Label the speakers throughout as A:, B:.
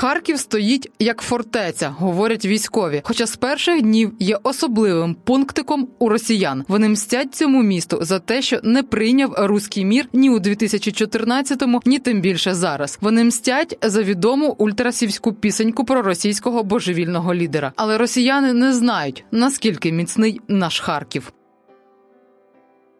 A: Харків стоїть як фортеця, говорять військові. Хоча з перших днів є особливим пунктиком у росіян. Вони мстять цьому місту за те, що не прийняв руський мір ні у 2014-му, ні тим більше зараз. Вони мстять за відому ультрасівську пісеньку про російського божевільного лідера. Але росіяни не знають наскільки міцний наш Харків.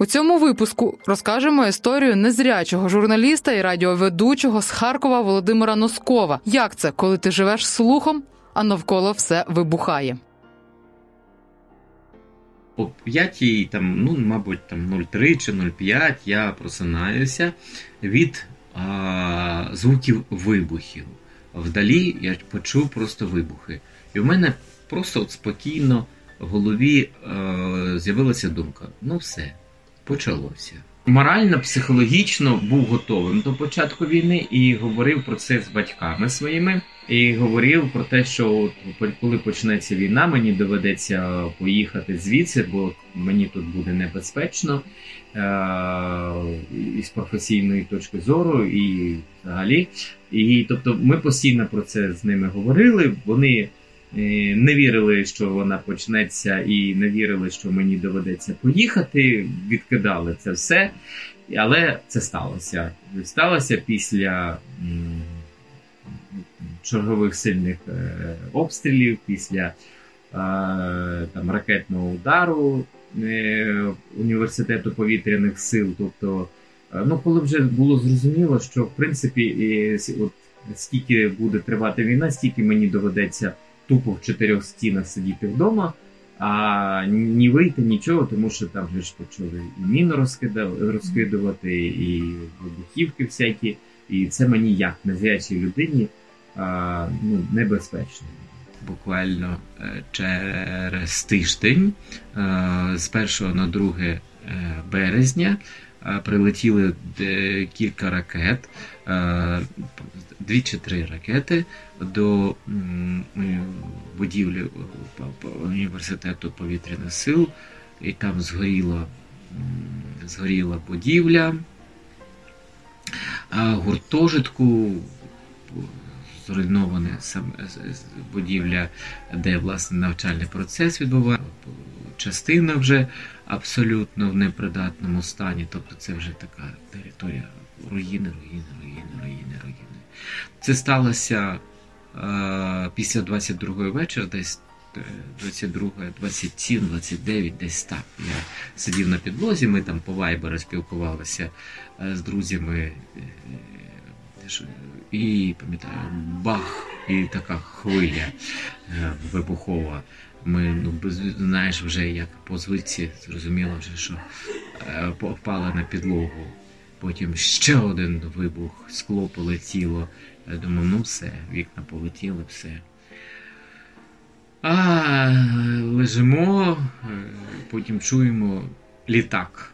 A: У цьому випуску розкажемо історію незрячого журналіста і радіоведучого з Харкова Володимира Носкова. Як це, коли ти живеш слухом, а навколо все вибухає?
B: О п'ятій, там, ну, мабуть, там 0,3 чи 0,5 я просинаюся від а, звуків вибухів. Вдалі я почув просто вибухи. І в мене просто от спокійно в голові а, з'явилася думка: ну все почалося. Морально, психологічно був готовим до початку війни і говорив про це з батьками своїми. І говорив про те, що коли почнеться війна, мені доведеться поїхати звідси, бо мені тут буде небезпечно е- і з професійної точки зору, і взагалі. І тобто, ми постійно про це з ними говорили. Вони не вірили, що вона почнеться, і не вірили, що мені доведеться поїхати. Відкидали це все, але це сталося. Сталося після чергових сильних е, обстрілів, після е, там ракетного удару е, університету повітряних сил. Тобто, ну коли вже було зрозуміло, що в принципі, от скільки буде тривати війна, стільки мені доведеться тупо в чотирьох стінах сидіти вдома, а ні вийти нічого, тому що там вже ж почали і міну розкидувати, і вибухівки всякі. І це мені як незрячій людині а, ну, небезпечно. Буквально е, через тиждень е, з 1 на 2 е, березня прилетіли кілька ракет, дві чи три ракети до будівлі університету повітряних сил, і там згоріла, згоріла будівля, гуртожитку зруйнована будівля, де власне навчальний процес відбувається. Частина вже абсолютно в непридатному стані, тобто це вже така територія руїни, руїни, руїни, руїни, руїни. Це сталося е, після 22-ї вечора, десь 22, 27, 29, десь так. Я сидів на підлозі, ми там по вайберу спілкувалися е, з друзями. Е, і пам'ятаю, бах, і така хвиля е, вибухова. Ми ну, знаєш, вже як по звичці зрозуміло, вже, що е, попала на підлогу. Потім ще один вибух, скло полетіло. Я думаю, ну все, вікна полетіли, все. А лежимо, е, потім чуємо літак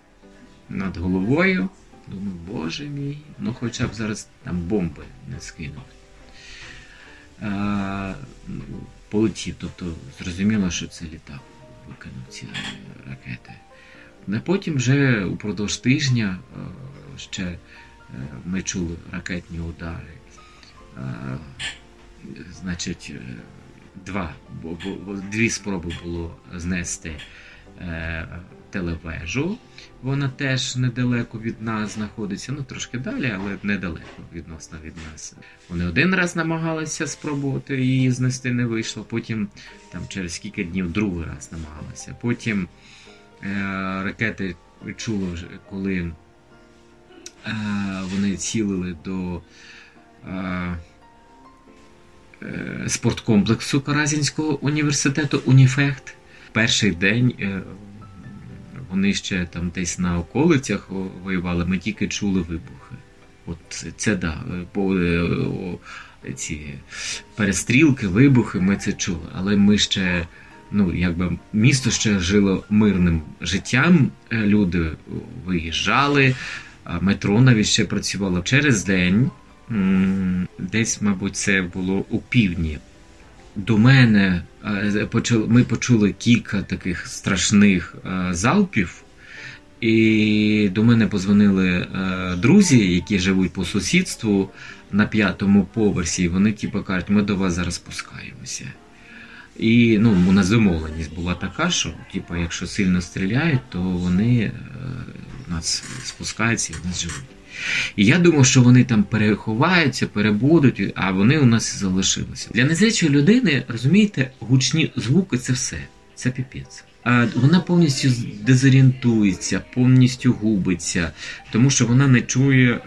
B: над головою. Думаю, боже мій, ну хоча б зараз там бомби не скинуть. А, Полетів, тобто зрозуміло, що це літак викинув ці ракети. А потім вже упродовж тижня ще е, ми чули ракетні удари. Значить, е, два, дві спроби було знести е, телевежу. Вона теж недалеко від нас знаходиться, ну трошки далі, але недалеко відносно від нас. Вони один раз намагалися спробувати її знести, не вийшло. Потім там через кілька днів другий раз намагалися. Потім е, ракети чули вже, коли е, вони цілили до. Е, е Спорткомплексу Каразінського університету Уніфехт. Перший день е, вони ще там десь на околицях воювали, ми тільки чули вибухи. От Це да. Е, ці перестрілки, вибухи, ми це чули. Але ми ще, ну якби місто ще жило мирним життям. Люди виїжджали, метро навіть ще працювало через день. Десь, мабуть, це було у півдні. До мене ми почули кілька таких страшних залпів. І до мене позвонили е, друзі, які живуть по сусідству на п'ятому поверсі. Вони типу, кажуть, ми до вас зараз спускаємося. І ну, у нас домовленість була така, що типу, якщо сильно стріляють, то вони е, у нас спускаються і в нас живуть. І я думав, що вони там переховаються, перебудуть, а вони у нас і залишилися. Для незрячої людини, розумієте, гучні звуки це все. Це піпець вона повністю дезорієнтується, повністю губиться, тому що вона не чує, е,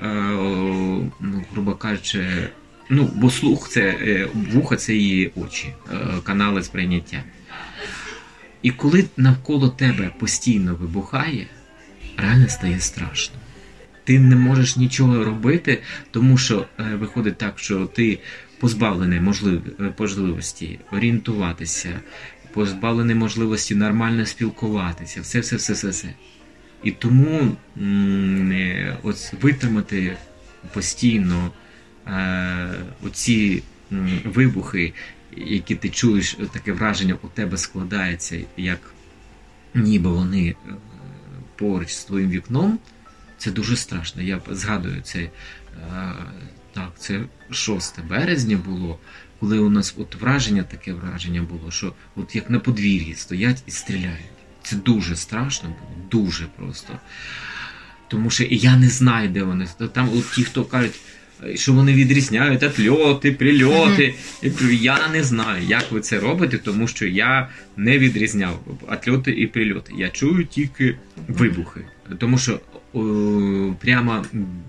B: ну, грубо кажучи, ну, бо слух це е, вуха це її очі, е, канали сприйняття. І коли навколо тебе постійно вибухає, реально стає страшно. Ти не можеш нічого робити, тому що виходить так, що ти позбавлений можливості орієнтуватися, позбавлений можливості нормально спілкуватися, все, все, все, все, все. І тому м- ось витримати постійно е- оці вибухи, які ти чуєш, таке враження у тебе складається, як ніби вони е- поруч з твоїм вікном, це дуже страшно. Я згадую це. Е- так, це 6 березня було коли у нас от враження, таке враження було, що от як на подвір'ї стоять і стріляють. Це дуже страшно було, дуже просто. Тому що я не знаю, де вони. Там от ті, хто кажуть, що вони відрізняють атльоти, прильоти. Mm-hmm. Я не знаю, як ви це робите, тому що я не відрізняв атльоти і прильоти. Я чую тільки вибухи. Тому що прямо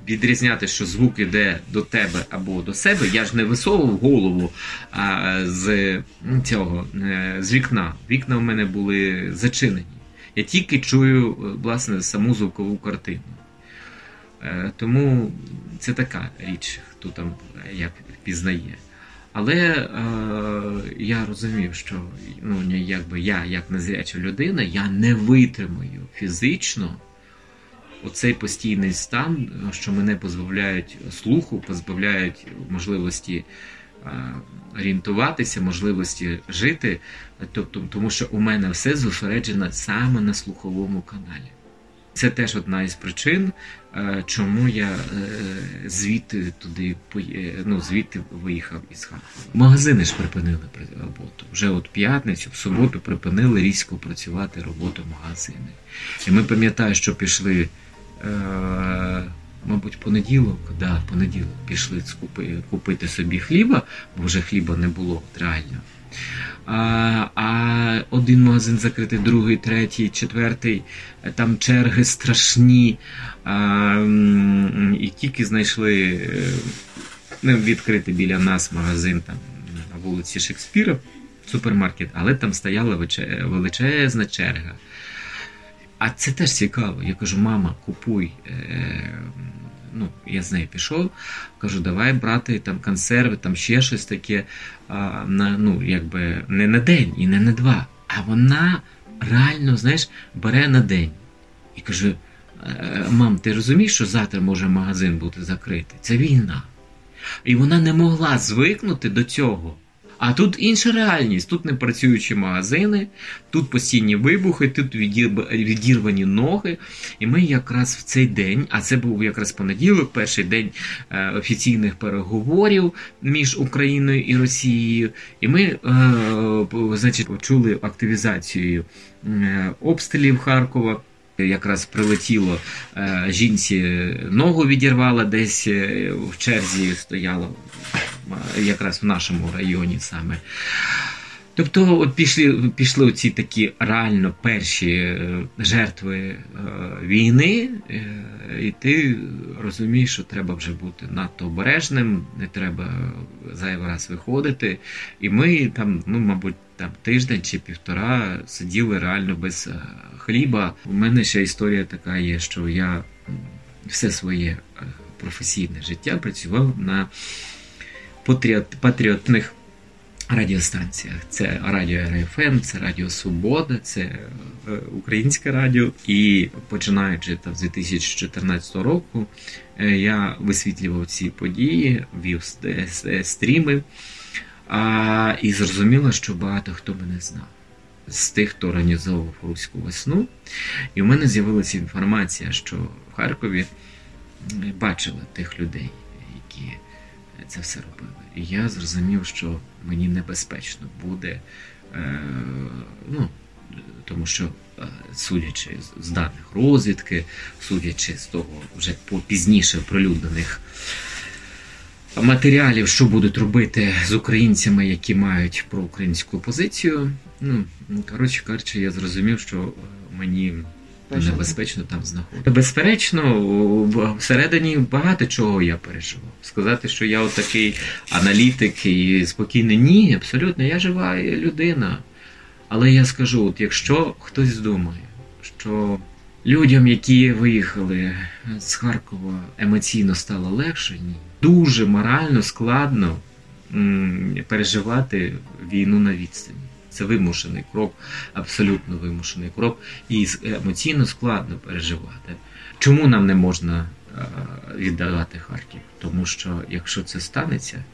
B: відрізняти, що звук іде до тебе або до себе. Я ж не висовував голову а, з цього е, з вікна. Вікна в мене були зачинені. Я тільки чую власне саму звукову картину. Е, тому це така річ, хто там як пізнає. Але е, я розумів, що ну, якби я, як незряча людина, я не витримаю фізично оцей постійний стан, що мене позбавляють слуху, позбавляють можливості орієнтуватися, можливості жити, тобто, тому що у мене все зосереджено саме на слуховому каналі. Це теж одна із причин, чому я е, звідти туди ну, звідти виїхав із Харкова. Магазини ж припинили роботу. Вже от п'ятницю, в суботу припинили різко працювати роботу магазини. І ми пам'ятаємо, що пішли Е, мабуть, понеділок, да, понеділок пішли купити собі хліба, бо вже хліба не було реально. А а один магазин закритий, другий, третій, четвертий, там черги страшні. А, І тільки знайшли е, ну, відкритий біля нас магазин там на вулиці Шекспіра, супермаркет, але там стояла величезна черга. А це теж цікаво. Я кажу, мама, купуй. Е, ну, Я з нею пішов, кажу, давай брати там консерви, там ще щось таке. На, ну, якби Не на день і не на два. А вона реально знаєш, бере на день. І каже: «Е, мам, ти розумієш, що завтра може магазин бути закритий? Це війна. І вона не могла звикнути до цього. А тут інша реальність. Тут не працюючі магазини, тут постійні вибухи, тут відірвані ноги. І ми якраз в цей день, а це був якраз понеділок, перший день е, офіційних переговорів між Україною і Росією. І ми, е, значить, почули активізацію е, обстрілів Харкова. Якраз прилетіло жінці ногу відірвала, десь в черзі стояла якраз в нашому районі саме. Тобто от пішли пішли оці такі реально перші е, жертви е, війни, е, і ти розумієш, що треба вже бути надто обережним, не треба зайвий раз виходити. І ми там, ну, мабуть, там тиждень чи півтора сиділи реально без хліба. У мене ще історія така є, що я все своє професійне життя працював на патріот, патріотних радіостанціях. Це Радіо РФМ, це Радіо Свобода, це е, Українське радіо. І починаючи там з 2014 року, е, я висвітлював ці події, вів стріми. А, І зрозуміло, що багато хто мене знав з тих, хто організовував руську весну. І в мене з'явилася інформація, що в Харкові бачили тих людей, які це все робили. І я зрозумів, що мені небезпечно буде, е, ну, тому що, е, судячи з даних розвідки, судячи з того вже пізніше прилюднених матеріалів, що будуть робити з українцями, які мають проукраїнську позицію. Ну, коротше кажучи, я зрозумів, що мені небезпечно там знаходитися. Безперечно, всередині багато чого я переживав. Сказати, що я отакий аналітик і спокійний, ні, абсолютно, я жива людина. Але я скажу: от якщо хтось думає, що людям, які виїхали з Харкова, емоційно стало легше, ні. Дуже морально складно переживати війну на відстані. Це вимушений крок, абсолютно вимушений крок, і емоційно складно переживати. Чому нам не можна е, віддавати Харків? Тому що якщо це станеться,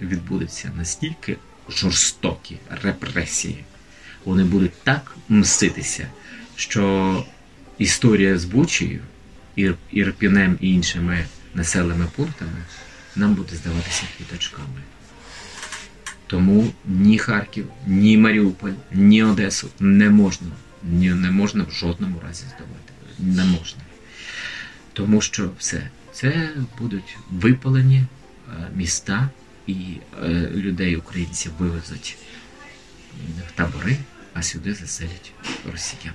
B: відбудеться настільки жорстокі репресії, вони будуть так мститися, що історія з Бучею, Ірпінем і іншими населеними пунктами нам буде здаватися квіточками. Тому ні Харків, ні Маріуполь, ні Одесу не можна, ні, не можна в жодному разі здавати. Не можна. Тому що все це будуть випалені е, міста і е, людей, українців вивезуть в табори, а сюди заселять росіян.